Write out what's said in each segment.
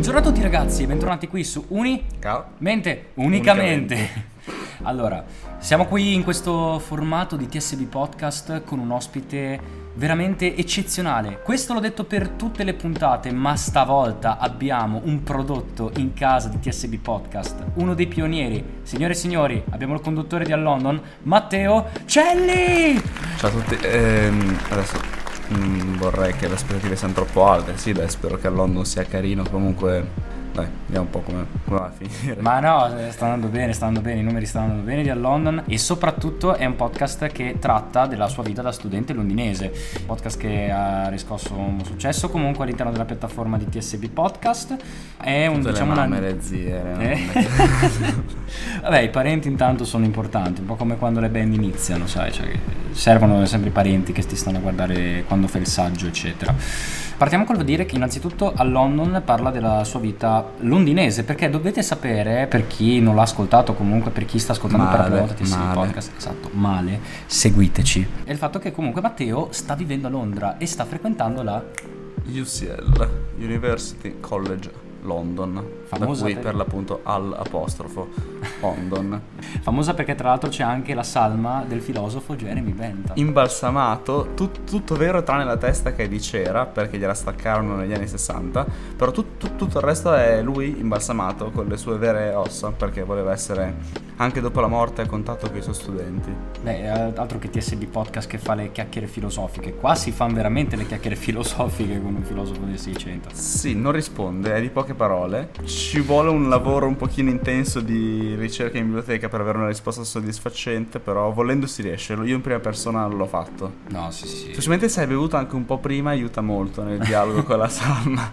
Buongiorno a tutti ragazzi bentornati qui su Uni Ciao. Mente Unicamente. allora, siamo qui in questo formato di TSB Podcast con un ospite veramente eccezionale. Questo l'ho detto per tutte le puntate, ma stavolta abbiamo un prodotto in casa di TSB Podcast, uno dei pionieri. Signore e signori, abbiamo il conduttore di A London, Matteo Celli! Ciao a tutti. Ehm, adesso mm, vorrei che le aspettative siano troppo alte. Sì, dai, spero che a London sia carino. Comunque, dai, vediamo un po' come, come va a finire. Ma no, eh, sta andando bene, sta andando bene, i numeri stanno andando bene di A London e soprattutto è un podcast che tratta della sua vita da studente londinese. Podcast che ha riscosso un successo comunque all'interno della piattaforma di TSB Podcast. È un Tutte diciamo le una- mamme, le zie. no? Eh? Vabbè, i parenti intanto sono importanti, un po' come quando le band iniziano, sai, cioè servono sempre i parenti che ti stanno a guardare quando fai il saggio, eccetera. Partiamo col dire che innanzitutto a London parla della sua vita londinese, perché dovete sapere, per chi non l'ha ascoltato, comunque per chi sta ascoltando per la prima Male, volta TSB male. Podcast, esatto, male, seguiteci. E il fatto che comunque Matteo sta vivendo a Londra e sta frequentando la UCL, University College London. Famosa da cui per- per l'appunto al apostrofo London. famosa perché tra l'altro c'è anche la salma del filosofo Jeremy Bentham. Imbalsamato, tut- tutto vero tranne la testa che è di cera perché gliela staccarono negli anni 60, però tut- tut- tutto il resto è lui imbalsamato con le sue vere ossa perché voleva essere anche dopo la morte a contatto con i suoi studenti. Beh, eh, altro che TSB Podcast che fa le chiacchiere filosofiche. Qua si fanno veramente le chiacchiere filosofiche con un filosofo del 600. Sì, non risponde, è di poche parole. Ci vuole un lavoro un pochino intenso di ricerca in biblioteca per avere una risposta soddisfacente, però volendo si riesce. Io in prima persona l'ho fatto. No, sì, sì. Specialmente se hai bevuto anche un po' prima aiuta molto nel dialogo con la salma.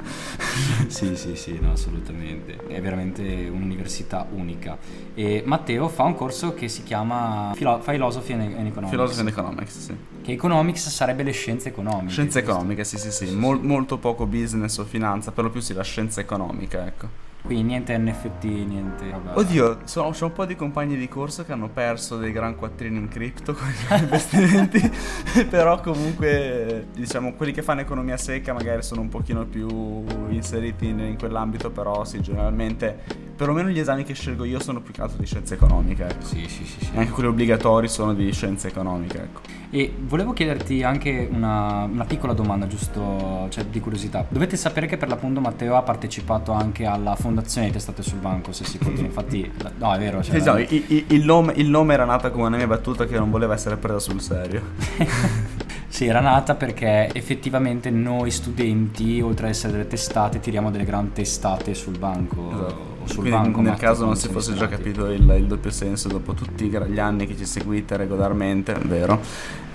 sì, sì, sì, no, assolutamente. È veramente un'università unica. E Matteo fa un corso che si chiama Philo- Philosophy and Economics. Philosophy and Economics, sì. Che economics sarebbe le scienze economiche. Scienze economiche, sì, sì, sì. Mol- molto poco business o finanza, per lo più sì, la scienza economica, ecco. Quindi niente NFT, niente... vabbè. Oddio, sono, c'è un po' di compagni di corso che hanno perso dei gran quattrini in cripto con gli investimenti, però comunque, diciamo, quelli che fanno economia secca magari sono un pochino più inseriti in, in quell'ambito, però sì, generalmente, perlomeno gli esami che scelgo io sono più che altro di scienza economica, ecco. Sì, sì, sì, sì. Anche quelli obbligatori sono di scienza economica, ecco. E volevo chiederti anche una, una piccola domanda, giusto cioè, di curiosità. Dovete sapere che per l'appunto Matteo ha partecipato anche alla fondazione di Testate sul Banco, se si può dire. Infatti, no, è vero. Cioè, Sì, no, i- i- il, nome, il nome era nato come una mia battuta che non voleva essere presa sul serio. Sì, era nata perché effettivamente noi studenti, oltre ad essere delle testate, tiriamo delle grandi testate sul banco. Esatto. O sul Quindi banco. nel caso non si fosse già capito il, il doppio senso dopo tutti gli anni che ci seguite regolarmente, vero?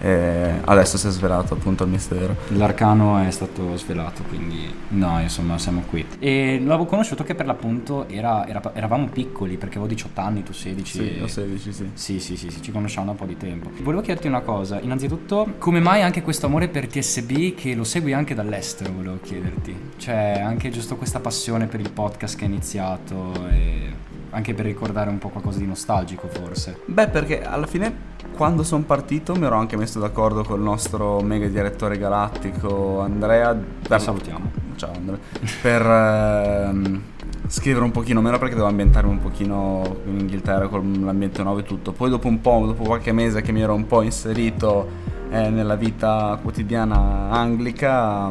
Eh, adesso si è svelato appunto il mistero. L'arcano è stato svelato, quindi no, insomma, siamo qui. E l'avevo conosciuto che per l'appunto era, era- eravamo piccoli, perché avevo 18 anni, tu 16. Sì, o 16, sì. Sì, sì, sì, sì, ci conosciamo da un po' di tempo. Volevo chiederti una cosa, innanzitutto, come mai anche questo amore per TSB che lo segui anche dall'estero, volevo chiederti. Cioè, anche giusto questa passione per il podcast che hai iniziato e anche per ricordare un po' qualcosa di nostalgico forse. Beh, perché alla fine quando sono partito mi ero anche messo d'accordo col nostro mega direttore galattico Andrea. Per- salutiamo. Ciao Andrea. Per ehm, scrivere un pochino meno perché devo ambientarmi un pochino in Inghilterra con l'ambiente nuovo e tutto. Poi dopo un po', dopo qualche mese che mi ero un po' inserito eh, nella vita quotidiana anglica,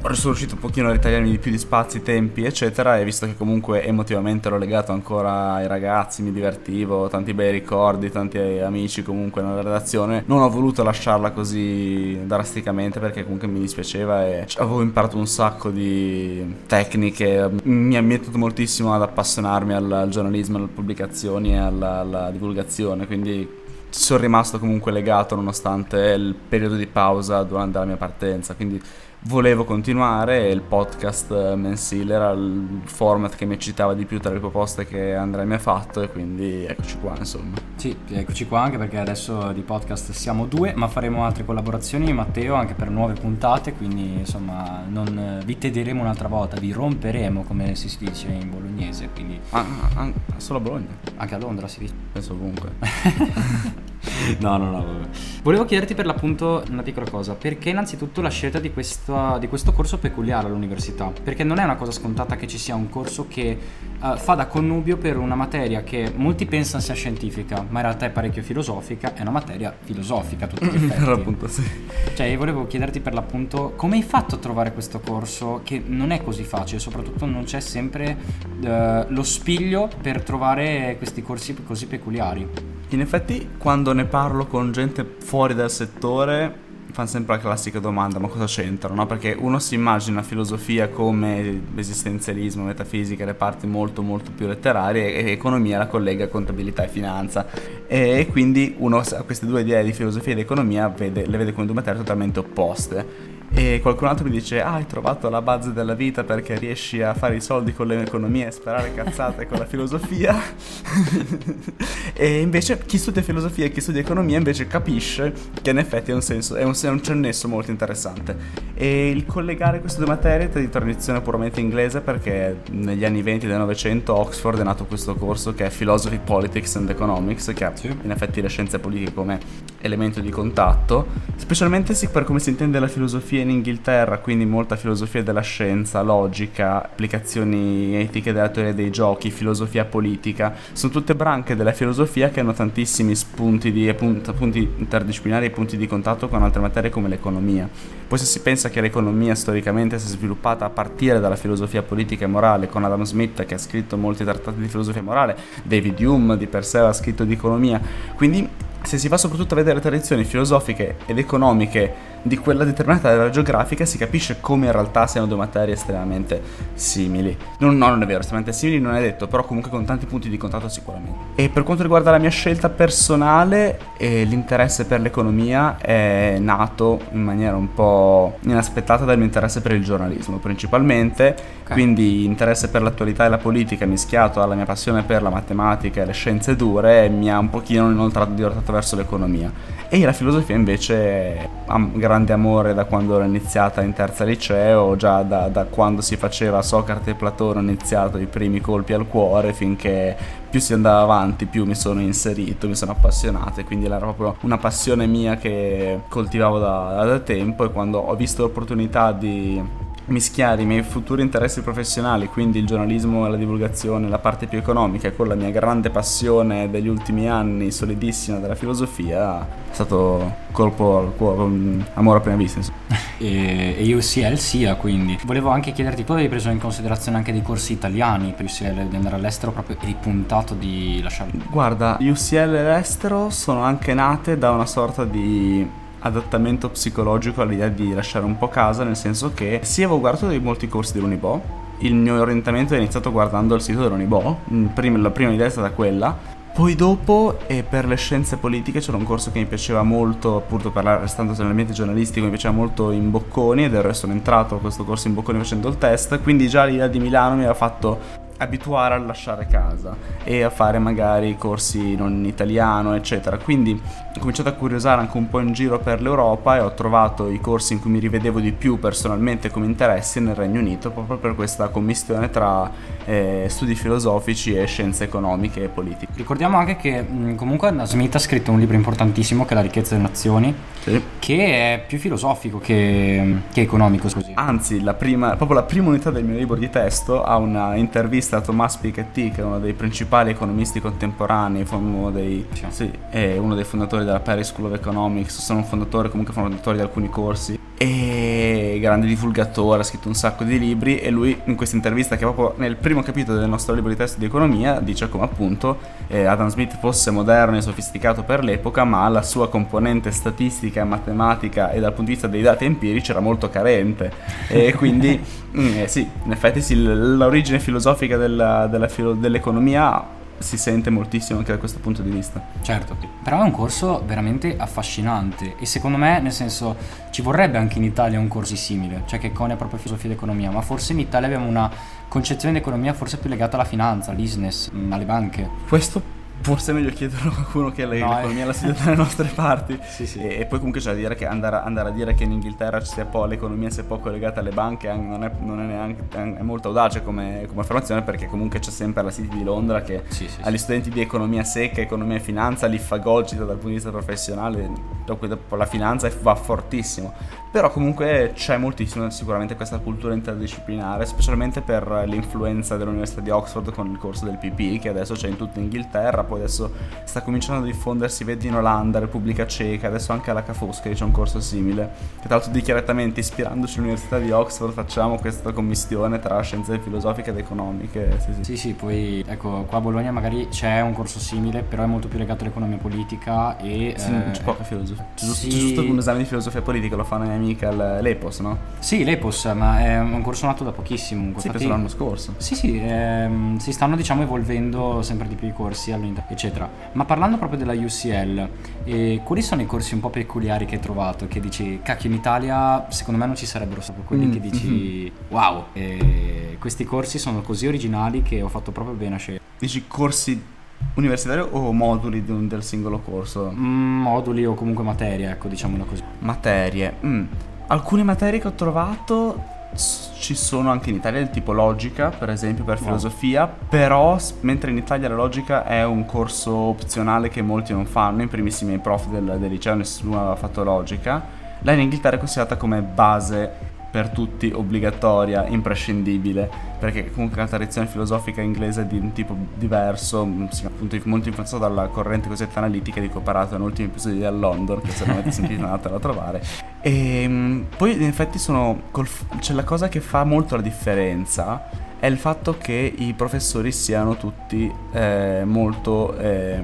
sono riuscito un pochino a ritagliarmi di più di spazi, tempi, eccetera, e visto che comunque emotivamente ero legato ancora ai ragazzi, mi divertivo, tanti bei ricordi, tanti amici comunque nella redazione, non ho voluto lasciarla così drasticamente perché comunque mi dispiaceva e avevo imparato un sacco di tecniche, mi ha ambientato moltissimo ad appassionarmi al, al giornalismo, alle pubblicazioni e alla, alla divulgazione, quindi sono rimasto comunque legato nonostante il periodo di pausa durante la mia partenza, quindi volevo continuare e il podcast eh, mensile era il format che mi eccitava di più tra le proposte che Andrea mi ha fatto e quindi eccoci qua insomma. Sì, eccoci qua anche perché adesso di podcast siamo due, ma faremo altre collaborazioni, Matteo, anche per nuove puntate, quindi insomma non vi tederemo un'altra volta, vi romperemo come si dice in bolognese, quindi Ah, ah, ah, solo a Bologna, anche a Londra si dice. penso ovunque. no, no, no, vabbè. Volevo chiederti per l'appunto una piccola cosa, perché innanzitutto la scelta di, questa, di questo corso peculiare all'università? Perché non è una cosa scontata che ci sia un corso che uh, fa da connubio per una materia che molti pensano sia scientifica, ma in realtà è parecchio filosofica, è una materia filosofica a tutti gli effetti. per l'appunto sì. Cioè, volevo chiederti per l'appunto come hai fatto a trovare questo corso che non è così facile, soprattutto non c'è sempre uh, lo spiglio per trovare questi corsi così peculiari. In effetti, quando ne parlo con gente fuori dal settore, fanno sempre la classica domanda, ma cosa c'entrano? No? Perché uno si immagina filosofia come esistenzialismo, metafisica, le parti molto molto più letterarie e economia la collega a contabilità e finanza. E quindi uno queste due idee di filosofia ed economia, vede, le vede come due materie totalmente opposte. E qualcun altro mi dice: Ah, hai trovato la base della vita perché riesci a fare i soldi con l'economia e sparare cazzate con la filosofia. e invece chi studia filosofia e chi studia economia invece capisce che in effetti è un senso, è un, c'è un nesso molto interessante. E il collegare queste due materie è di tradizione puramente inglese perché negli anni 20 del Novecento Oxford è nato questo corso che è Philosophy, Politics and Economics, che ha in effetti le scienze politiche come elemento di contatto, specialmente per come si intende la filosofia in Inghilterra, quindi molta filosofia della scienza, logica, applicazioni etiche della teoria dei giochi, filosofia politica, sono tutte branche della filosofia che hanno tantissimi spunti, di, punti, punti interdisciplinari e punti di contatto con altre materie come l'economia. Poi se si pensa che l'economia storicamente si è sviluppata a partire dalla filosofia politica e morale con Adam Smith che ha scritto molti trattati di filosofia morale, David Hume di per sé ha scritto di economia, quindi se si va soprattutto a vedere tradizioni filosofiche ed economiche di quella determinata area geografica si capisce come in realtà siano due materie estremamente simili. Non, no, non è vero, estremamente simili non è detto, però comunque con tanti punti di contatto sicuramente. E per quanto riguarda la mia scelta personale, eh, l'interesse per l'economia è nato in maniera un po' inaspettata dal mio interesse per il giornalismo principalmente, okay. quindi interesse per l'attualità e la politica mischiato alla mia passione per la matematica e le scienze dure mi ha un pochino inoltrato verso l'economia. E la filosofia invece ha un grande amore da quando ero iniziata in terza liceo, già da, da quando si faceva Socrate e Platone ho iniziato i primi colpi al cuore finché più si andava avanti più mi sono inserito, mi sono appassionato e quindi era proprio una passione mia che coltivavo da, da tempo e quando ho visto l'opportunità di mischiare i miei futuri interessi professionali, quindi il giornalismo e la divulgazione, la parte più economica, con la mia grande passione degli ultimi anni, solidissima della filosofia, è stato colpo al cuore, um, amore a prima vista. e, e UCL sia, quindi. Volevo anche chiederti, tu avevi preso in considerazione anche dei corsi italiani per UCL di andare all'estero, proprio eri puntato di lasciarlo? Guarda, UCL all'estero sono anche nate da una sorta di adattamento psicologico all'idea di lasciare un po' casa, nel senso che sì avevo guardato molti corsi dell'Unibo, il mio orientamento è iniziato guardando il sito dell'Unibo, la prima idea è stata quella, poi dopo, eh, per le scienze politiche, c'era un corso che mi piaceva molto, appunto per restando nell'ambiente giornalistico, mi piaceva molto in Bocconi ed ero sono entrato a questo corso in Bocconi facendo il test, quindi già l'idea di Milano mi aveva fatto abituare a lasciare casa e a fare magari corsi non in italiano, eccetera. Quindi ho cominciato a curiosare anche un po' in giro per l'Europa e ho trovato i corsi in cui mi rivedevo di più personalmente come interessi nel Regno Unito, proprio per questa commistione tra eh, studi filosofici e scienze economiche e politiche. Ricordiamo anche che comunque Smith ha scritto un libro importantissimo che è La ricchezza delle nazioni, sì. che è più filosofico che, che economico. Scusi. Anzi, la prima, proprio la prima unità del mio libro di testo ha una intervista intervista a Thomas Piketty, che è uno dei principali economisti contemporanei, uno dei, sì, è uno dei fondatori della Paris School of Economics, sono un fondatore, comunque fondatore di alcuni corsi, e grande divulgatore, ha scritto un sacco di libri e lui in questa intervista che è proprio nel primo capitolo del nostro libro di testo di economia dice come appunto eh, Adam Smith fosse moderno e sofisticato per l'epoca ma la sua componente statistica, matematica e dal punto di vista dei dati empirici era molto carente. E quindi mm, eh, sì, in effetti sì, l'origine filosofica della, della filo- dell'economia si sente moltissimo anche da questo punto di vista. Certo, però è un corso veramente affascinante e secondo me, nel senso, ci vorrebbe anche in Italia un corso simile, cioè che conia proprio filosofia d'economia, ma forse in Italia abbiamo una concezione di economia forse più legata alla finanza, al business, mm, alle banche. Questo forse è meglio chiederlo a qualcuno che le, no, l'economia eh. la studia dalle nostre parti. sì, sì. E, e, poi comunque c'è da dire che andare, andare, a dire che in Inghilterra l'economia sia poco legata alle banche non è, non è neanche è molto audace come, come, affermazione perché comunque c'è sempre la City di Londra che sì, agli studenti di economia secca, economia e finanza li fagocita dal punto di vista professionale, dopo, dopo la finanza va fortissimo. Però comunque c'è moltissimo sicuramente questa cultura interdisciplinare, specialmente per l'influenza dell'Università di Oxford con il corso del PP che adesso c'è in tutta Inghilterra, poi adesso sta cominciando a diffondersi, vedi in Olanda, Repubblica Ceca, adesso anche alla Ca' c'è un corso simile. Che tra l'altro dichiaratamente ispirandoci all'Università di Oxford facciamo questa commistione tra scienze filosofiche ed economiche. Sì, sì, sì, sì poi ecco, qua a Bologna magari c'è un corso simile, però è molto più legato all'economia politica e... Sì, eh, c'è poca filosofia. C'è, sì. c'è giusto un esame di filosofia politica, lo fanno amica l'EPOS, no? Sì, l'EPOS, ma è un corso nato da pochissimo. Sì, Infatti, penso l'anno scorso. Sì, sì, ehm, si stanno diciamo evolvendo sempre di più i corsi all'interno, eccetera. Ma parlando proprio della UCL, eh, quali sono i corsi un po' peculiari che hai trovato? Che dici, cacchio, in Italia secondo me non ci sarebbero stati quelli mm, che dici, mm-hmm. wow, eh, questi corsi sono così originali che ho fatto proprio bene a scegliere. Dici corsi Universitario o moduli un, del singolo corso? Mm, moduli o comunque materie, ecco, diciamolo così. Materie. Mm. Alcune materie che ho trovato ci sono anche in Italia, del tipo logica, per esempio, per filosofia, oh. però mentre in Italia la logica è un corso opzionale che molti non fanno, in primissimi i prof del, del liceo nessuno aveva fatto logica, là in Inghilterra è considerata come base per tutti obbligatoria, imprescindibile, perché comunque la tradizione filosofica inglese è di un tipo diverso, mm, appunto molto influenzato dalla corrente cosiddetta analitica di cui ho parlato nell'ultimo episodio di London, che se non avete sentito andatela a trovare. E mm, poi in effetti sono col, c'è la cosa che fa molto la differenza è il fatto che i professori siano tutti eh, molto eh,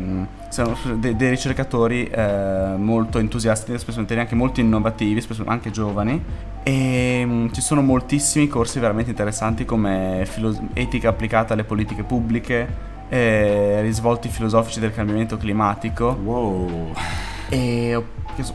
siano dei, dei ricercatori eh, molto entusiasti, spesso anche molto innovativi, spesso anche giovani e um, ci sono moltissimi corsi veramente interessanti come filo- etica applicata alle politiche pubbliche, eh, risvolti filosofici del cambiamento climatico. Wow. E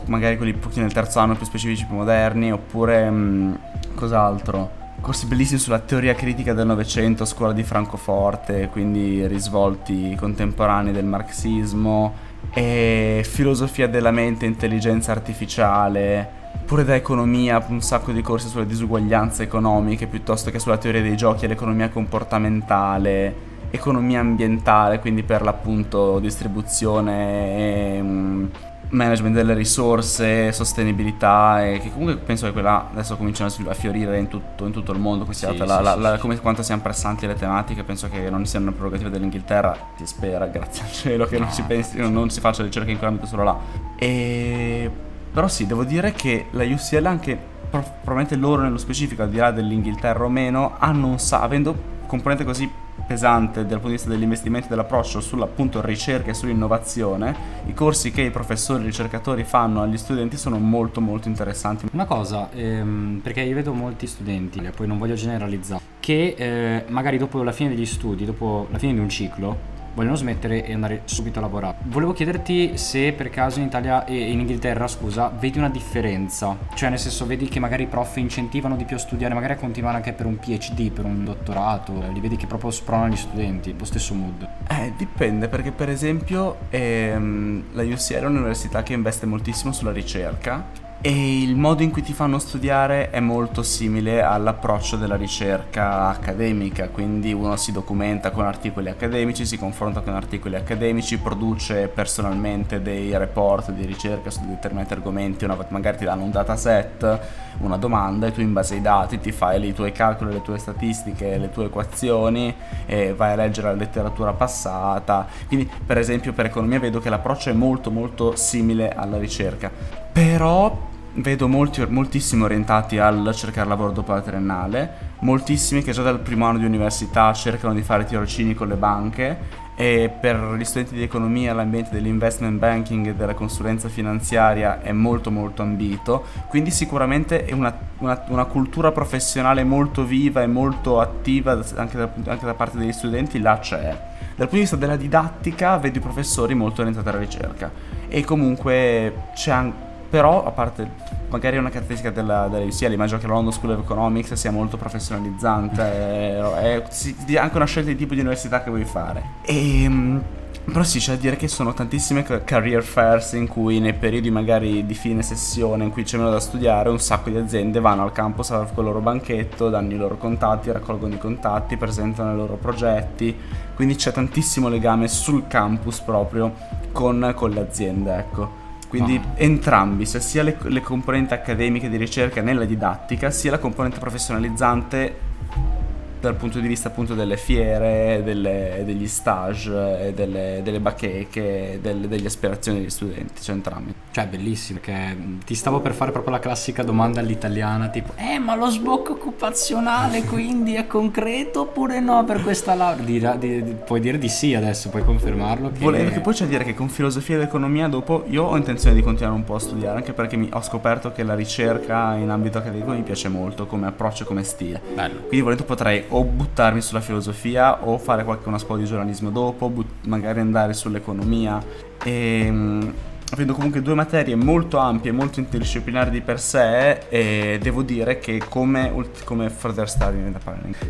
magari quelli un pochino nel terzo anno più specifici, più moderni, oppure um, cos'altro? Corsi bellissimi sulla teoria critica del Novecento, scuola di Francoforte, quindi risvolti contemporanei del marxismo, e filosofia della mente, intelligenza artificiale, pure da economia, un sacco di corsi sulle disuguaglianze economiche piuttosto che sulla teoria dei giochi e l'economia comportamentale, economia ambientale, quindi per l'appunto distribuzione e um, management delle risorse, sostenibilità e che comunque penso che quella adesso cominciano a fiorire in tutto, in tutto il mondo, sì, sì, la, la, la, come quanto siano pressanti le tematiche, penso che non siano una prerogativa dell'Inghilterra, si spera, grazie al cielo che no, non, si pensi, non, non si faccia ricerca in quell'ambito solo là. E però sì, devo dire che la UCL anche, probabilmente loro nello specifico, al di là dell'Inghilterra o meno, hanno un sa, avendo componente così pesante dal punto di vista degli investimenti e dell'approccio sull'appunto ricerca e sull'innovazione, i corsi che i professori e i ricercatori fanno agli studenti sono molto molto interessanti. Una cosa, ehm, perché io vedo molti studenti, poi non voglio generalizzare, che eh, magari dopo la fine degli studi, dopo la fine di un ciclo, vogliono smettere e andare subito a lavorare. Volevo chiederti se per caso in Italia e in Inghilterra, scusa, vedi una differenza, cioè nel senso vedi che magari i prof incentivano di più a studiare, magari a continuare anche per un PhD, per un dottorato, li vedi che proprio spronano gli studenti, lo stesso mood. Eh, dipende perché per esempio ehm, la UCL è un'università che investe moltissimo sulla ricerca e il modo in cui ti fanno studiare è molto simile all'approccio della ricerca accademica, quindi uno si documenta con articoli accademici, si confronta con articoli accademici, produce personalmente dei report di ricerca su determinati argomenti, una, magari ti danno un dataset, una domanda e tu in base ai dati ti fai i tuoi calcoli, le tue statistiche, le tue equazioni e vai a leggere la letteratura passata. Quindi per esempio per economia vedo che l'approccio è molto molto simile alla ricerca, però vedo molti, moltissimi orientati al cercare lavoro dopo la triennale, moltissimi che già dal primo anno di università cercano di fare tirocini con le banche e per gli studenti di economia l'ambiente dell'investment banking e della consulenza finanziaria è molto molto ambito, quindi sicuramente è una, una, una cultura professionale molto viva e molto attiva anche da, anche da parte degli studenti, là c'è. Dal punto di vista della didattica vedo i professori molto orientati alla ricerca e comunque c'è anche però, a parte, magari è una caratteristica della, della UCL, immagino che la London School of Economics sia molto professionalizzante, è, è, è, anche una scelta di tipo di università che vuoi fare. E ehm, però sì, c'è da dire che sono tantissime career fairs in cui nei periodi magari di fine sessione in cui c'è meno da studiare, un sacco di aziende vanno al campus con il loro banchetto, danno i loro contatti, raccolgono i contatti, presentano i loro progetti, quindi c'è tantissimo legame sul campus proprio con, con le aziende, ecco. Quindi ah. entrambi, sia le, le componenti accademiche di ricerca nella didattica, sia la componente professionalizzante dal punto di vista appunto delle fiere, delle, degli stage, delle, delle bacheche, delle, delle aspirazioni degli studenti, cioè entrambi. Cioè bellissimo, che ti stavo per fare proprio la classica domanda all'italiana, tipo, eh ma lo sbocco occupazionale quindi è concreto oppure no per questa laurea? Di, di, puoi dire di sì adesso, puoi confermarlo. Che... Volevo che poi c'è da dire che con filosofia ed economia dopo io ho intenzione di continuare un po' a studiare, anche perché mi, ho scoperto che la ricerca in ambito accademico mi piace molto come approccio, come stile. Bello. Quindi volendo potrei o buttarmi sulla filosofia o fare qualche una scuola di giornalismo dopo, but- magari andare sull'economia. E, ehm, avendo comunque due materie molto ampie, molto interdisciplinari di per sé, e devo dire che come, come further study,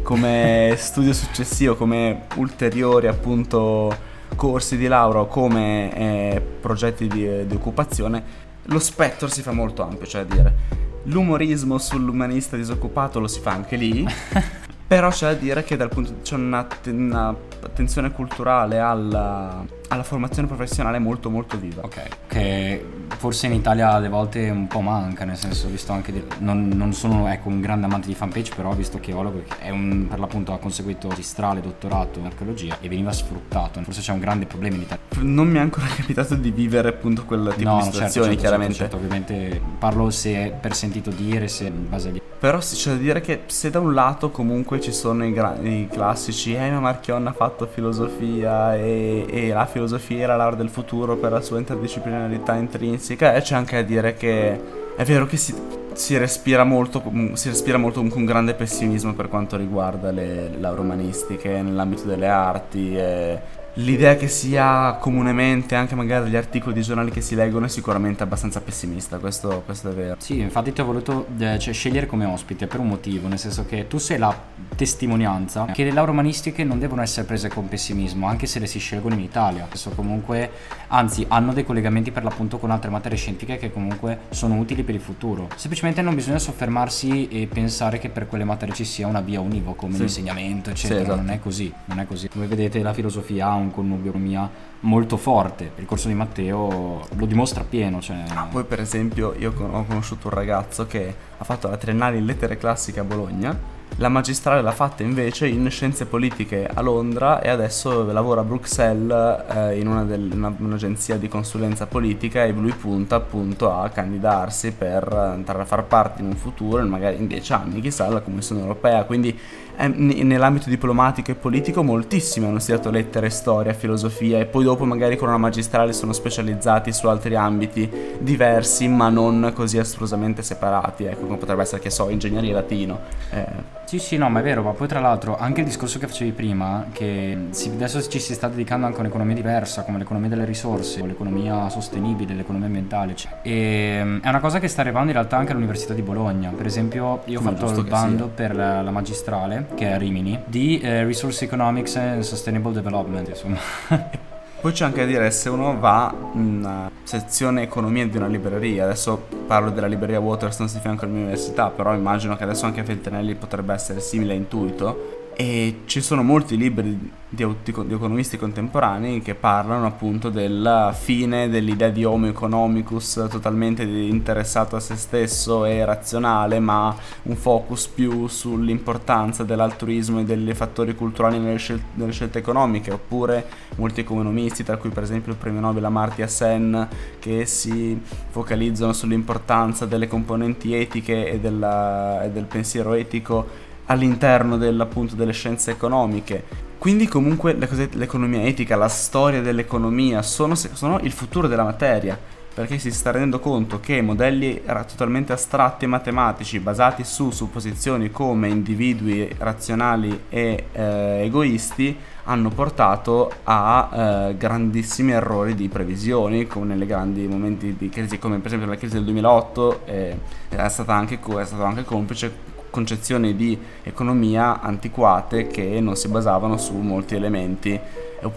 come studio successivo, come ulteriori appunto corsi di laurea come eh, progetti di, di occupazione, lo spettro si fa molto ampio, cioè dire l'umorismo sull'umanista disoccupato lo si fa anche lì. Però c'è da dire che dal punto c'è una, una attenzione culturale alla, alla, formazione professionale molto molto viva. Ok, che forse in Italia alle volte un po' manca, nel senso, visto anche di, non, non, sono ecco, un grande amante di fanpage, però visto che Ologo è un, per l'appunto ha conseguito magistrale, dottorato in archeologia e veniva sfruttato, forse c'è un grande problema in Italia. Non mi è ancora capitato di vivere appunto quel tipo no, di situazioni, certo, certo, chiaramente. Certo, certo, ovviamente parlo se per sentito dire, se in base agli però c'è da dire che se da un lato comunque ci sono i, gra- i classici Eh ma Marchion ha fatto filosofia e, e la filosofia era l'arte del futuro per la sua interdisciplinarità intrinseca E c'è anche da dire che è vero che si, si, respira, molto, si respira molto con grande pessimismo per quanto riguarda le, le lauromanistiche nell'ambito delle arti e l'idea che sia comunemente anche magari degli articoli di giornali che si leggono è sicuramente abbastanza pessimista, questo, questo è vero. Sì, infatti ti ho voluto eh, cioè, scegliere come ospite per un motivo, nel senso che tu sei la testimonianza che le lauromanistiche non devono essere prese con pessimismo, anche se le si scelgono in Italia. Adesso comunque, anzi, hanno dei collegamenti per l'appunto con altre materie scientifiche che comunque sono utili per il futuro. Semplicemente non bisogna soffermarsi e pensare che per quelle materie ci sia una via univoca come sì. l'insegnamento, eccetera. Sì, esatto. Non è così, non è così. Come vedete la filosofia ha un un connubio mia molto forte. Il corso di Matteo lo dimostra pieno. Cioè... Ah, poi per esempio io ho conosciuto un ragazzo che ha fatto la triennale in lettere classiche a Bologna la magistrale l'ha fatta invece in scienze politiche a Londra e adesso lavora a Bruxelles eh, in una del, una, un'agenzia di consulenza politica e lui punta appunto a candidarsi per entrare a far parte in un futuro, magari in dieci anni, chissà, alla Commissione Europea. Quindi eh, nell'ambito diplomatico e politico moltissimi hanno studiato lettere, storia, filosofia e poi dopo magari con una magistrale sono specializzati su altri ambiti diversi ma non così astrusamente separati, ecco come potrebbe essere che so, ingegneria latino. Eh. Sì, sì, no, ma è vero, ma poi tra l'altro anche il discorso che facevi prima, che si, adesso ci si sta dedicando anche a un'economia diversa, come l'economia delle risorse, l'economia sostenibile, l'economia ambientale, cioè. e è una cosa che sta arrivando in realtà anche all'Università di Bologna. Per esempio, io come ho fatto il bando per la, la, magistrale, che è a Rimini, di eh, Resource Economics and Sustainable Development, insomma. Poi c'è anche da dire, se uno va in sezione economia di una libreria, adesso parlo della libreria Waterstones di fianco all'università, però immagino che adesso anche a Feltrinelli potrebbe essere simile a Intuito, e ci sono molti libri di, di, economisti contemporanei che parlano appunto della fine dell'idea di homo economicus totalmente interessato a se stesso e razionale ma un focus più sull'importanza dell'altruismo e dei fattori culturali nelle scelte, nelle scelte economiche. Oppure molti economisti tra cui per esempio il premio Nobel Amartya Sen che si focalizzano sull'importanza delle componenti etiche e, della, e del pensiero etico all'interno appunto delle scienze economiche. Quindi comunque l'economia etica, la storia dell'economia sono, sono il futuro della materia perché si sta rendendo conto che modelli totalmente astratti e matematici basati su supposizioni come individui razionali e eh, egoisti hanno portato a eh, grandissimi errori di previsioni come nei grandi momenti di crisi come per esempio la crisi del 2008 eh, è, stata anche, è stato anche complice concezioni di economia antiquate che non si basavano su molti elementi,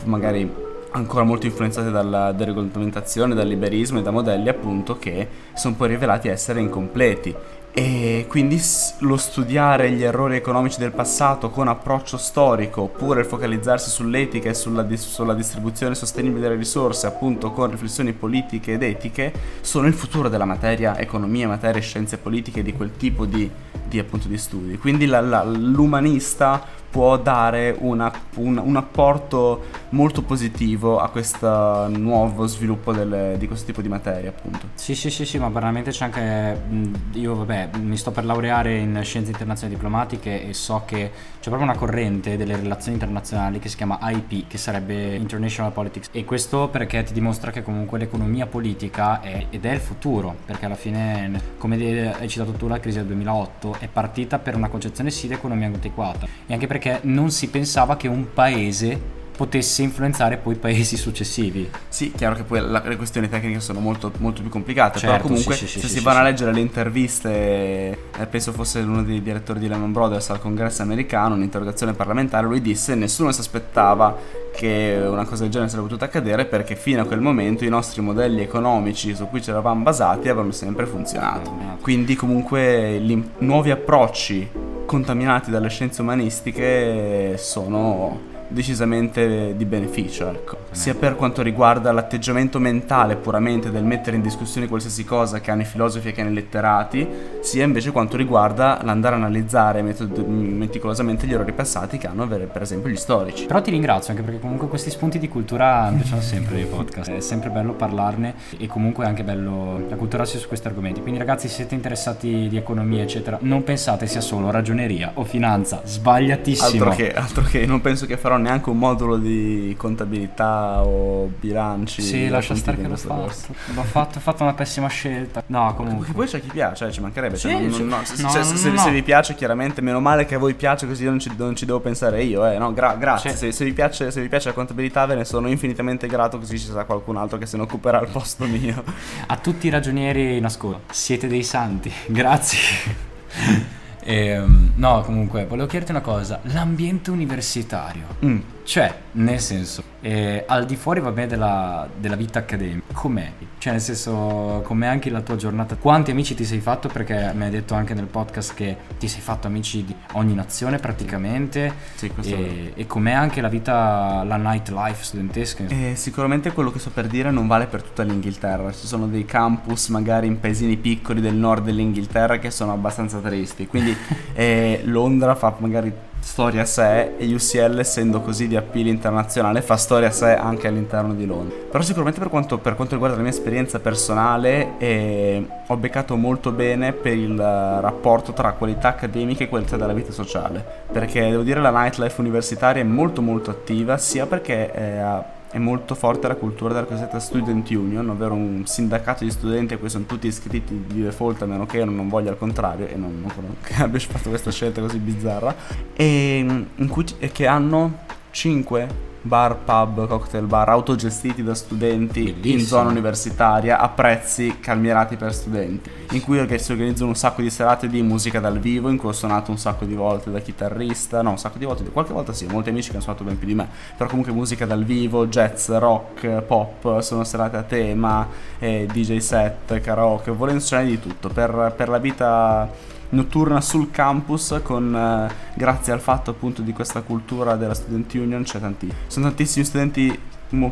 magari ancora molto influenzate dalla deregolamentazione, dal liberismo e da modelli appunto che sono poi rivelati essere incompleti. E quindi lo studiare gli errori economici del passato con approccio storico, oppure focalizzarsi sull'etica e sulla, dis- sulla, distribuzione sostenibile delle risorse, appunto con riflessioni politiche ed etiche, sono il futuro della materia economia, materia scienze politiche, di quel tipo di, di, appunto, di studi. Quindi la, la, l'umanista può dare una, un, un, apporto molto positivo a questo nuovo sviluppo delle, di questo tipo di materia appunto. Sì sì sì sì ma veramente c'è anche io vabbè mi sto per laureare in scienze internazionali diplomatiche e so che c'è proprio una corrente delle relazioni internazionali che si chiama IP che sarebbe International Politics e questo perché ti dimostra che comunque l'economia politica è, ed è il futuro perché alla fine come hai citato tu la crisi del 2008 è partita per una concezione sì di economia antiquata e anche perché non si pensava che un paese potesse influenzare poi i paesi successivi. Sì, chiaro che poi la, le questioni tecniche sono molto, molto più complicate, certo, però comunque sì, sì, se sì, si vanno a leggere le interviste, eh, penso fosse uno dei direttori di Lehman Brothers al congresso americano, un'interrogazione parlamentare, lui disse nessuno si aspettava che una cosa del genere sarebbe potuta accadere perché fino a quel momento i nostri modelli economici su cui ci eravamo basati avevano sempre funzionato. Quindi comunque i nuovi approcci contaminati dalle scienze umanistiche sono decisamente di beneficio, ecco. sia per quanto riguarda l'atteggiamento mentale puramente del mettere in discussione qualsiasi cosa che hanno i filosofi e che hanno i letterati, sia invece quanto riguarda l'andare a analizzare metod- meticolosamente gli errori passati che hanno per esempio gli storici. Però ti ringrazio anche perché comunque questi spunti di cultura mi piacciono sempre nei podcast, è sempre bello parlarne e comunque è anche bello acculturarsi su questi argomenti. Quindi ragazzi se siete interessati di economia eccetera, non pensate sia solo ragioneria o finanza, sbagliatissimo. Altro che, altro che non penso che farò neanche un modulo di contabilità o bilanci. Sì, lascia stare che l'ho fatto. L'ho fatto, ho fatto una pessima scelta. No, comunque. Poi c'è chi piace, eh, ci mancherebbe. Sì, cioè, non, no, no, cioè, se, se, se, vi piace, chiaramente, meno male che a voi piace, così io non ci, non ci devo pensare io. Eh. No, gra- grazie. Se, se, vi piace, se vi piace la contabilità, ve ne sono infinitamente grato, così ci sarà qualcun altro che se ne occuperà al posto mio. A tutti i ragionieri in ascolto, siete dei santi. Grazie. E, ehm, no, comunque, volevo chiederti una cosa. L'ambiente universitario. Mm. Cioè, nel senso, eh, al di fuori, va bene, della, della, vita accademica, com'è? Cioè, nel senso, com'è anche la tua giornata? Quanti amici ti sei fatto? Perché mi hai detto anche nel podcast che ti sei fatto amici di ogni nazione praticamente. Sì, questo e, e com'è anche la vita, la nightlife studentesca? Eh, sicuramente quello che sto per dire non vale per tutta l'Inghilterra. Ci sono dei campus, magari in paesini piccoli del nord dell'Inghilterra, che sono abbastanza tristi. Quindi eh, Londra fa magari storia a sé e UCL essendo così di appeal internazionale fa storia a sé anche all'interno di Londra. Però sicuramente per quanto, per quanto riguarda la mia esperienza personale eh, ho beccato molto bene per il rapporto tra qualità accademica e qualità della vita sociale, perché devo dire la nightlife universitaria è molto molto attiva sia perché eh, è molto forte la cultura della cosiddetta Student Union, ovvero un sindacato di studenti a cui sono tutti iscritti di default a meno che io non voglia il contrario e non, non che abbia fatto questa scelta così bizzarra, e, cui, e che hanno 5 bar, pub, cocktail bar autogestiti da studenti Bellissimo. in zona universitaria a prezzi calmierati per studenti, in cui si organizzano un sacco di serate di musica dal vivo, in cui ho suonato un sacco di volte da chitarrista, no, un sacco di volte, qualche volta sì, molti amici che hanno suonato ben più di me, però comunque musica dal vivo, jazz, rock, pop, sono serate a tema, eh, DJ set, karaoke, volendo suonare di tutto, per, per la vita notturna sul campus con eh, grazie al fatto appunto di questa cultura della student union tantissimo sono tantissimi studenti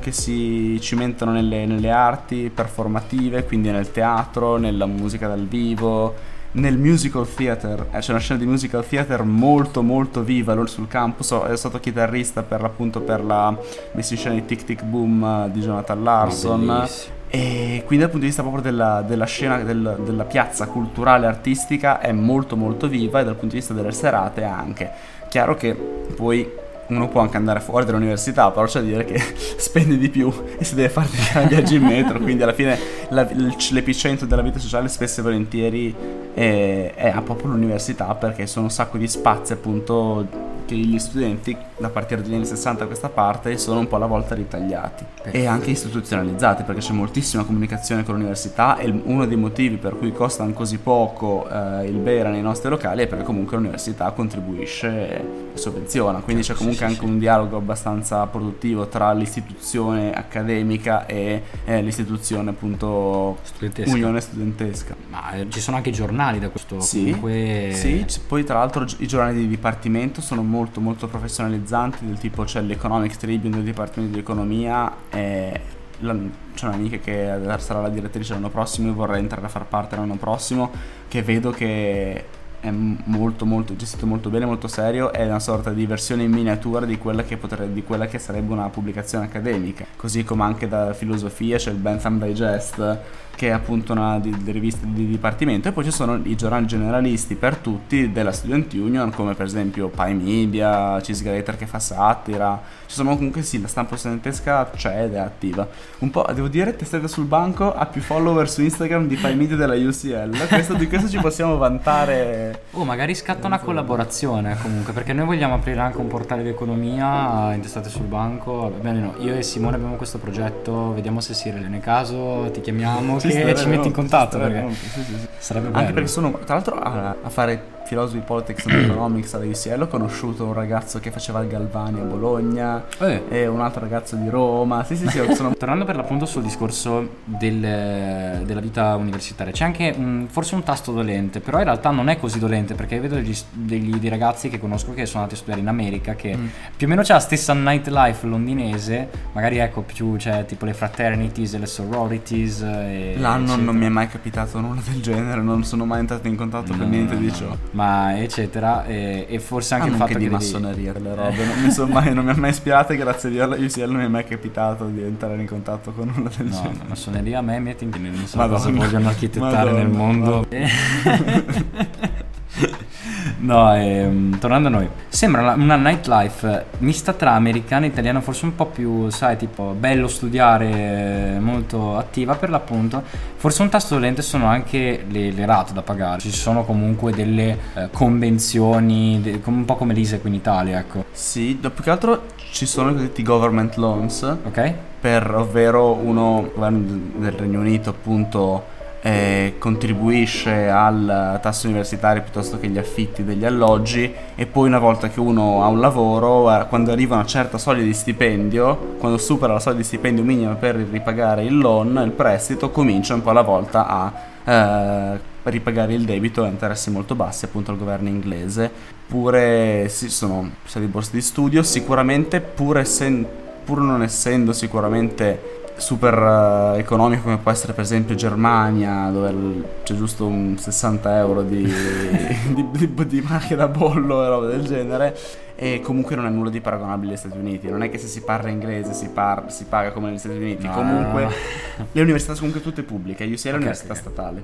che si cimentano nelle, nelle arti performative quindi nel teatro nella musica dal vivo nel musical theater, eh, c'è una scena di musical theater molto molto viva loro sul campus, è stato chitarrista per l'appunto per la messa in scena di Tic Tic Boom eh, di Jonathan Larson e quindi dal punto di vista proprio della, della scena, del, della piazza culturale artistica è molto molto viva e dal punto di vista delle serate anche. Chiaro che poi uno può anche andare fuori dall'università, però c'è da dire che spende di più e si deve fare dei viaggi in metro, quindi alla fine la, l'epicentro della vita sociale spesso e volentieri è, è proprio l'università perché sono un sacco di spazi appunto che gli studenti da partire dagli anni 60 a questa parte sono un po' alla volta ritagliati Perfetto. e anche istituzionalizzati perché c'è moltissima comunicazione con l'università e uno dei motivi per cui costano così poco eh, il bere nei nostri locali è perché comunque l'università contribuisce e sovvenziona, quindi c'è comunque anche un dialogo abbastanza produttivo tra l'istituzione accademica e eh, l'istituzione appunto Studentesca. unione studentesca. Ma eh, ci sono anche i giornali da questo Sì, comunque... sì, poi tra l'altro i giornali di dipartimento sono molto molto professionalizzanti, del tipo c'è l'Economics Tribune del Dipartimento di Economia e la- c'è un'amica che sarà la direttrice l'anno prossimo e vorrei entrare a far parte l'anno prossimo, che vedo che è molto molto gestito molto bene, molto serio, è una sorta di versione in miniatura di quella che, potrebbe, di quella che sarebbe una pubblicazione accademica, così come anche da filosofia c'è il Bentham Digest che è appunto una di, di riviste di dipartimento e poi ci sono i giornali generalisti per tutti della Student Union come per esempio Pi Media, Cheesgrater che fa satira. Ci sono comunque sì la stampa studentesca c'è ed è attiva. Un po' devo dire testata sul banco ha più follower su Instagram di Pi Media della UCL questo, di questo ci possiamo vantare. Oh, magari scatta una collaborazione comunque, perché noi vogliamo aprire anche un portale di economia, intestate sul banco. Bene, no, io e Simone abbiamo questo progetto, vediamo se si nel caso ti chiamiamo Ci che starebbe ci metti in contatto perché molto, sì, sì, sì. sarebbe bello. Anche perché sono, tra l'altro, a, a fare philosophy, politics and economics alla UCL ho conosciuto un ragazzo che faceva il Galvani a Bologna Eh. e un altro ragazzo di Roma. Sì, sì, sì, sono Tornando per l'appunto sul discorso del- della vita universitaria, c'è anche un- forse un tasto dolente, però in realtà non è così dolente perché vedo degli, degli- dei ragazzi che conosco che sono andati a studiare in America che Mm. più o meno c'è la stessa nightlife londinese, magari ecco più c'è tipo le fraternities e le sororities. E, L'anno eccetera. non mi è mai capitato nulla del genere, non sono mai entrato in contatto No, niente no, di no, ciò. no. Ma eccetera, e, e forse anche Ah, il fatto che che di massoneria quelle robe, non mi, sono mai, non mi ha mai ispirato e grazie a Dio alla UCL non mi è mai capitato di entrare in contatto con nulla del No, genere. la massoneria a me mette in non so Madonna. cosa vogliono architettare nel Madonna, mondo. no, ehm, tornando a noi, sembra una nightlife mista tra americana e italiana, forse un po' più, sai, tipo bello studiare, eh, molto attiva per l'appunto. Forse un tasto dolente sono anche le, le rate da pagare. Ci sono comunque delle eh, convenzioni, de- un po' come l'ISE qui in Italia, ecco. Sì, più che altro ci sono i cosiddetti government loans, Ok? per, ovvero uno, del Regno Unito appunto eh, contribuisce al tasso universitario piuttosto che gli affitti degli alloggi e poi una volta che uno ha un lavoro, eh, quando arriva una certa soglia di stipendio, quando supera la soglia di stipendio minima per ripagare il loan, il prestito, comincia un po' alla volta a eh, ripagare il debito a interessi molto bassi appunto al governo inglese. Pure sì, sono stati borse di studio, sicuramente pur, essen- pur non essendo sicuramente super eh, economico come può essere per esempio Germania dove c'è giusto un 60 euro di, di, di, di marche da bollo e roba del genere e comunque non è nulla di paragonabile agli Stati Uniti. Non è che se si parla inglese si, par- si paga come negli Stati Uniti. No, comunque le università sono comunque tutte pubbliche UCL è Ok, un'università ok. statale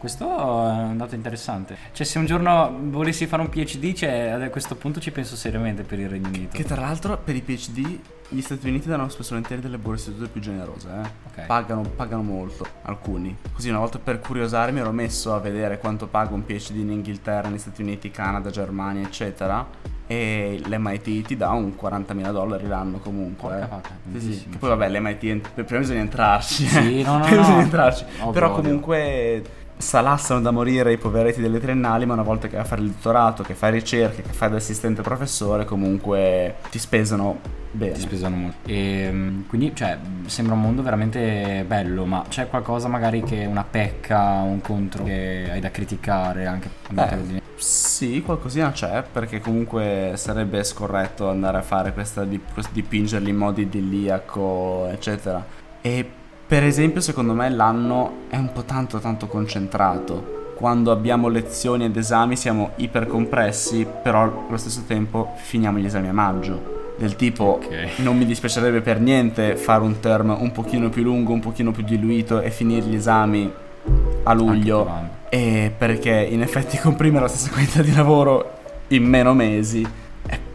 Questo è un dato interessante. Cioè, se un giorno volessi fare un PhD, cioè, a questo punto ci penso seriamente per il Regno Unito. che tra l'altro per i PhD gli Stati Uniti danno spesso volentieri delle borse di studio più generose eh? Ok. pagano, pagano molto alcuni così una volta per curiosare mi ero messo a vedere quanto paga un PhD in Inghilterra, negli Stati Uniti, Canada, Germania eccetera e l'MIT ti dà un 40.000 dollari l'anno comunque Porca eh. Sì, sì. Che poi vabbè l'MIT prima bisogna entrarci Sì, no, no, prima no. bisogna entrarci Ovvio, però ovvio. Salassano da morire i poveretti delle triennali ma una volta che vai a fare il dottorato che fai ricerche che fai da assistente professore comunque ti spesano bene Ti spesano molto. E, mm, quindi, cioè, sembra un mondo veramente bello, ma c'è qualcosa magari che una pecca, un contro che hai da criticare anche Eh, sì, qualcosina c'è, perché comunque sarebbe scorretto andare a fare questa di, questo dipingerli in modo idilliaco, eccetera. E per esempio, secondo me l'anno è un po' tanto tanto concentrato. Quando abbiamo lezioni ed esami siamo ipercompressi, però allo stesso tempo finiamo gli esami a maggio. Del tipo, Ok. non mi dispiacerebbe per niente fare un term un pochino più lungo, un pochino più diluito e finire gli esami a luglio. E perché in effetti comprimere la stessa quantità di lavoro in meno mesi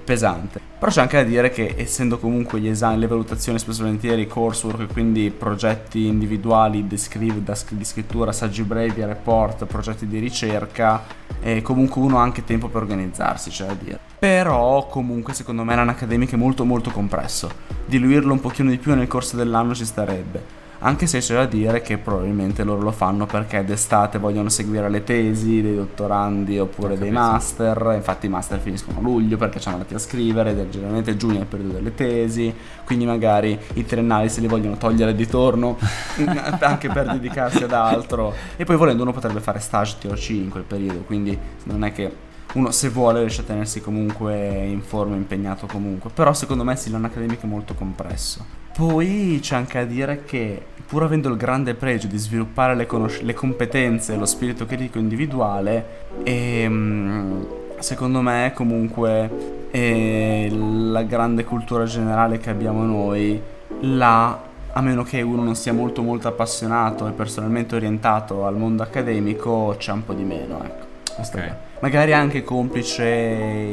pesante. Però c'è anche da dire che essendo comunque gli esami, le valutazioni spesso volentieri coursework, quindi progetti individuali di scrittura, saggi brevi, report, progetti di ricerca, eh, comunque uno ha anche tempo per organizzarsi, c'è da dire. Però comunque secondo me l'anno accademico è molto molto compresso. Diluirlo un pochino di più nel corso dell'anno ci starebbe anche se c'è da dire che probabilmente loro lo fanno perché d'estate vogliono seguire le tesi dei dottorandi oppure dei master, infatti i master finiscono a luglio perché ci hanno andati a scrivere, generalmente giugno è il periodo delle tesi, quindi magari i triennali se li vogliono togliere di torno anche per dedicarsi ad altro. E poi volendo uno potrebbe fare stage TOC in quel periodo, quindi non è che uno se vuole riesce a tenersi comunque in forma, impegnato comunque, però secondo me sì, l'anno accademico è molto compresso. Poi c'è anche a dire che pur avendo il grande pregio di sviluppare le, conos- le competenze e lo spirito critico individuale, ehm, secondo me comunque eh, la grande cultura generale che abbiamo noi, là, a meno che uno non sia molto molto appassionato e personalmente orientato al mondo accademico, c'è un po' di meno, ecco. Okay. Magari anche complice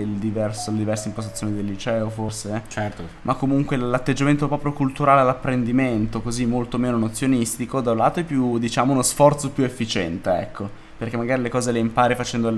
il diverso, le diverse impostazioni del liceo, forse. Certo. Ma comunque l'atteggiamento proprio culturale all'apprendimento, così molto meno nozionistico, da un lato è più, diciamo, uno sforzo più efficiente, ecco. Perché magari le cose le impari facendo,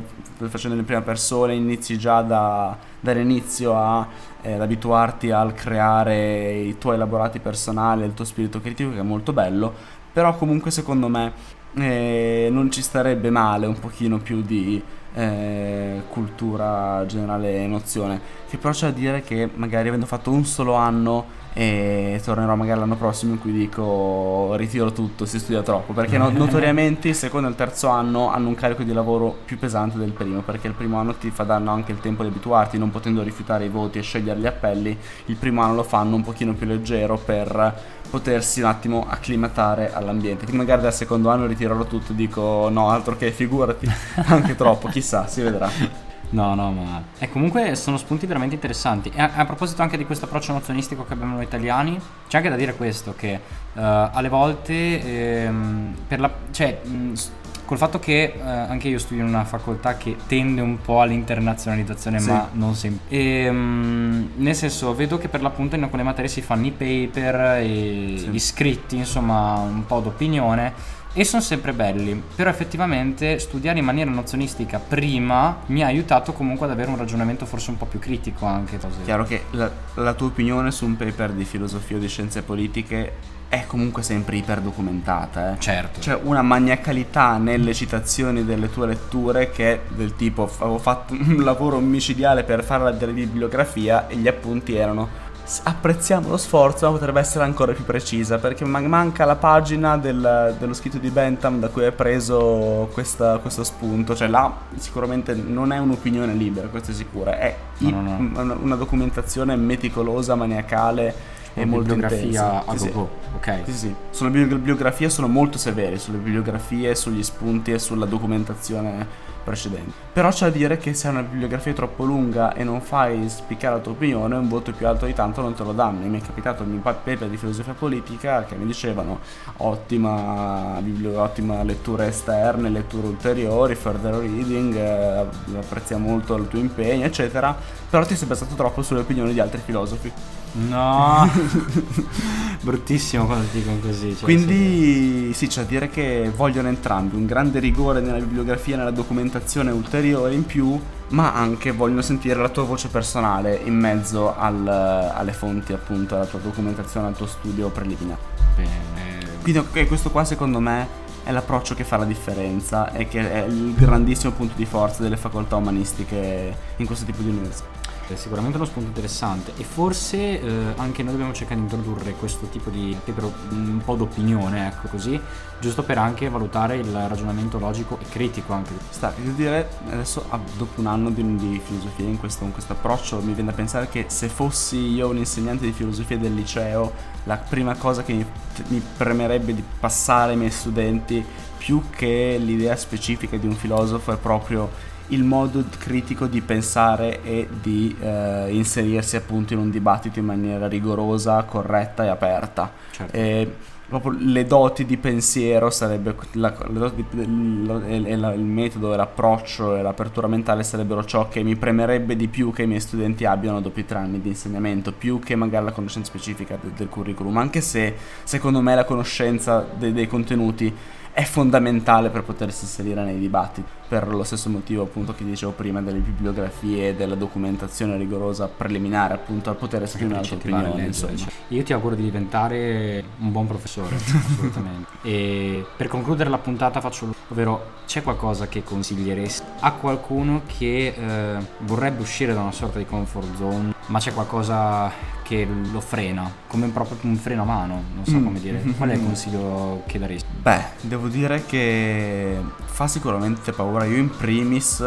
facendo in prima persona, inizi già da, dall'inizio a, eh, ad abituarti al creare i tuoi elaborati personali, il tuo spirito critico, che è molto bello. Però comunque secondo me eh, non ci starebbe male un pochino più di eh, cultura generale e nozione. Che però da dire che magari avendo fatto un solo anno e tornerò magari l'anno prossimo in cui dico ritiro tutto, si studia troppo, perché no, notoriamente il secondo e il terzo anno hanno un carico di lavoro più pesante del primo, perché il primo anno ti fa danno anche il tempo di abituarti, non potendo rifiutare i voti e scegliere gli appelli, il primo anno lo fanno un pochino più leggero per potersi un attimo acclimatare all'ambiente. Quindi magari dal secondo anno ritirerò tutto e dico no, altro che figurati, anche troppo, chissà, si vedrà. No, no, ma eh, comunque sono spunti veramente interessanti. E a, a, proposito anche di questo approccio nozionistico che abbiamo noi italiani, c'è anche da dire questo: che uh, alle volte, ehm, per la, cioè, mh, col fatto che uh, anche io studio in una facoltà che tende un po' all'internazionalizzazione, sì. ma non sempre. E, um, nel senso, vedo che per l'appunto in alcune materie si fanno i paper e sì. gli scritti, insomma, un po' d'opinione e sono sempre belli, però effettivamente studiare in maniera nozionistica prima mi ha aiutato comunque ad avere un ragionamento forse un po' più critico anche. Così. Chiaro che la, la tua opinione su un paper di filosofia o di scienze politiche è comunque sempre iperdocumentata. Eh? Certo. C'è una maniacalità nelle citazioni delle tue letture che è del tipo avevo fatto un lavoro micidiale per fare la bibliografia e gli appunti erano apprezziamo lo sforzo, ma potrebbe essere ancora più precisa perché man- manca la pagina del, dello scritto di Bentham da cui hai preso questa, questo spunto. Cioè, là sicuramente non è un'opinione libera, questo è sicuro, è no, no, no. Una, una documentazione meticolosa, maniacale e molto bibliografia a sì, go sì. ok. Sì, sì. Sulle bibliografie sono molto severi, sulle bibliografie, sugli spunti e sulla documentazione precedenti. Però c'è da dire che se una bibliografia è troppo lunga e non fai spiccare la tua opinione, un voto più alto di tanto non te lo danno. Mi è capitato in un paper di filosofia politica che mi dicevano ottima, ottima lettura esterna, letture ulteriori, further reading, eh, apprezziamo molto il tuo impegno, eccetera. Però ti sei basato troppo sulle opinioni di altri filosofi. No, bruttissimo quando dicono così. Cioè, Quindi sì, c'è da dire che vogliono entrambi un grande rigore nella bibliografia, nella documentazione ulteriore in più, ma anche vogliono sentire la tua voce personale in mezzo al, alle fonti, appunto, alla tua documentazione, al tuo studio preliminare. Bene. Quindi questo qua secondo me è l'approccio che fa la differenza e che è il grandissimo punto di forza delle facoltà umanistiche in questo tipo di università è sicuramente uno spunto interessante e forse eh, anche noi dobbiamo cercare di introdurre questo tipo di paper un po' d'opinione, ecco così, giusto per anche valutare il ragionamento logico e critico anche. Sta, devo dire, adesso dopo un anno di, di filosofia in questo, in questo approccio mi viene da pensare che se fossi io un insegnante di filosofia del liceo, la prima cosa che mi, mi premerebbe di passare ai miei studenti più che l'idea specifica di un filosofo è proprio il modo critico di pensare e di eh, inserirsi appunto in un dibattito in maniera rigorosa, corretta e aperta. Certo. E proprio le doti di pensiero sarebbe la, di, la, e la, il metodo, l'approccio e l'apertura mentale sarebbero ciò che mi premerebbe di più che i miei studenti abbiano dopo i tre anni di insegnamento, più che magari la conoscenza specifica del, del curriculum, anche se secondo me la conoscenza dei, dei contenuti è fondamentale per potersi inserire nei dibattiti, per lo stesso motivo appunto che dicevo prima delle bibliografie e della documentazione rigorosa preliminare appunto al poter esprimere la tua opinione. Insomma. Io ti auguro di diventare un buon professore, assolutamente. E per concludere la puntata faccio, ovvero c'è qualcosa che consiglieresti a qualcuno che eh, vorrebbe uscire da una sorta di comfort zone, ma c'è qualcosa che lo frena, come proprio un freno a mano, non so mm. come dire. Qual è il consiglio che daresti? Beh, devo dire che fa sicuramente paura. Io in primis,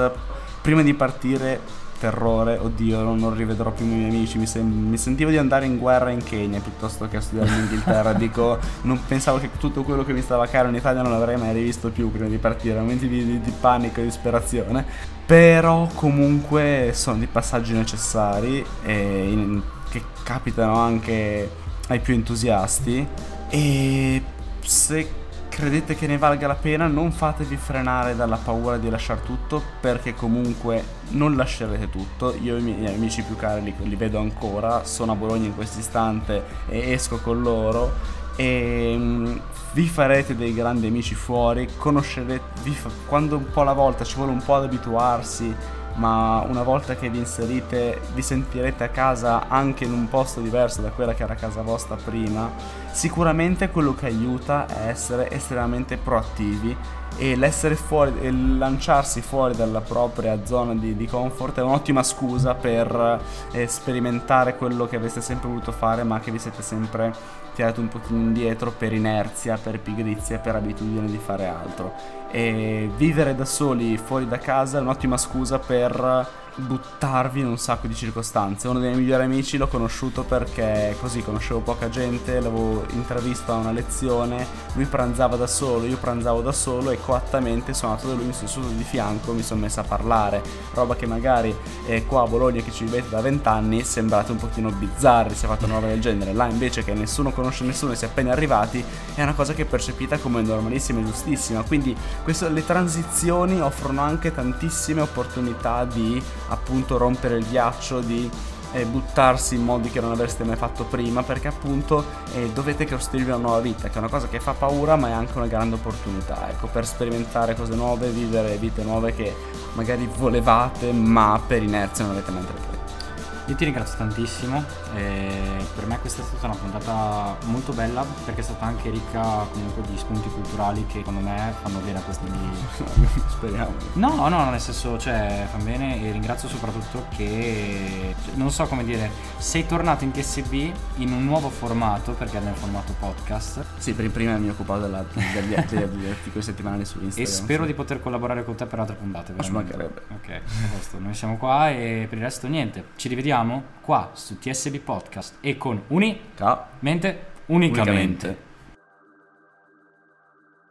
prima di partire, terrore, oddio, non, non rivedrò più i miei amici, mi, sem- mi, sentivo di andare in guerra in Kenya piuttosto che a studiare in Inghilterra, dico, non pensavo che tutto quello che mi stava caro in Italia non l'avrei mai rivisto più prima di partire, momenti di, di, di panico e disperazione, però comunque sono dei passaggi necessari e in, che capitano anche ai più entusiasti e se credete che ne valga la pena non fatevi frenare dalla paura di lasciare tutto perché comunque non lascerete tutto. Io i miei amici più cari li, li vedo ancora sono a Bologna in questo istante e esco con loro. E um, vi farete dei grandi amici fuori conoscerete fa, quando un po' alla volta ci vuole un po' ad abituarsi ma una volta che vi inserite vi sentirete a casa anche in un posto diverso da quella che era casa vostra prima, sicuramente quello che aiuta è essere estremamente proattivi e l'essere fuori e lanciarsi fuori dalla propria zona di, di comfort è un'ottima scusa per eh, sperimentare quello che aveste sempre voluto fare ma che vi siete sempre tirati un pochino indietro per inerzia, per pigrizia, per abitudine di fare altro e vivere da soli fuori da casa è un'ottima scusa per buttarvi in un sacco di circostanze. Uno dei miei migliori amici l'ho conosciuto perché così conoscevo poca gente, l'avevo intravisto a una lezione, lui pranzava da solo, io pranzavo da solo e coattamente sono andato da lui, mi sono seduto di fianco, mi sono messo a parlare, roba che magari eh, qua a Bologna che ci vivete da vent'anni sembrate un pochino bizzarri se fate una roba del genere, là invece che nessuno conosce nessuno e si è appena arrivati è una cosa che è percepita come normalissima e giustissima, quindi questo, le transizioni offrono anche tantissime opportunità di appunto rompere il ghiaccio, di eh, buttarsi in modi che non avreste mai fatto prima perché appunto eh, dovete costruirvi una nuova vita che è una cosa che fa paura ma è anche una grande opportunità ecco per sperimentare cose nuove vivere vite nuove che magari volevate ma per inerzia non avete mai intrapreso io ti ringrazio tantissimo, per me questa è stata una puntata molto bella perché è stata anche ricca comunque di spunti culturali che secondo me fanno bene a questi speriamo. No, no, nel senso, cioè, fanno bene e ringrazio soprattutto che cioè, non so come dire, sei tornato in TSB in un nuovo formato perché è nel formato podcast. Sì, per prima mi occupavo della, degli, articoli settimanali su Instagram. E spero sì. di poter collaborare con te per altre puntate. Ci mancherebbe. Ok, noi siamo qua e per il resto niente. Ci rivediamo vediamo qua su TSB Podcast e con Uni. Mente Unicamente. Unicamente.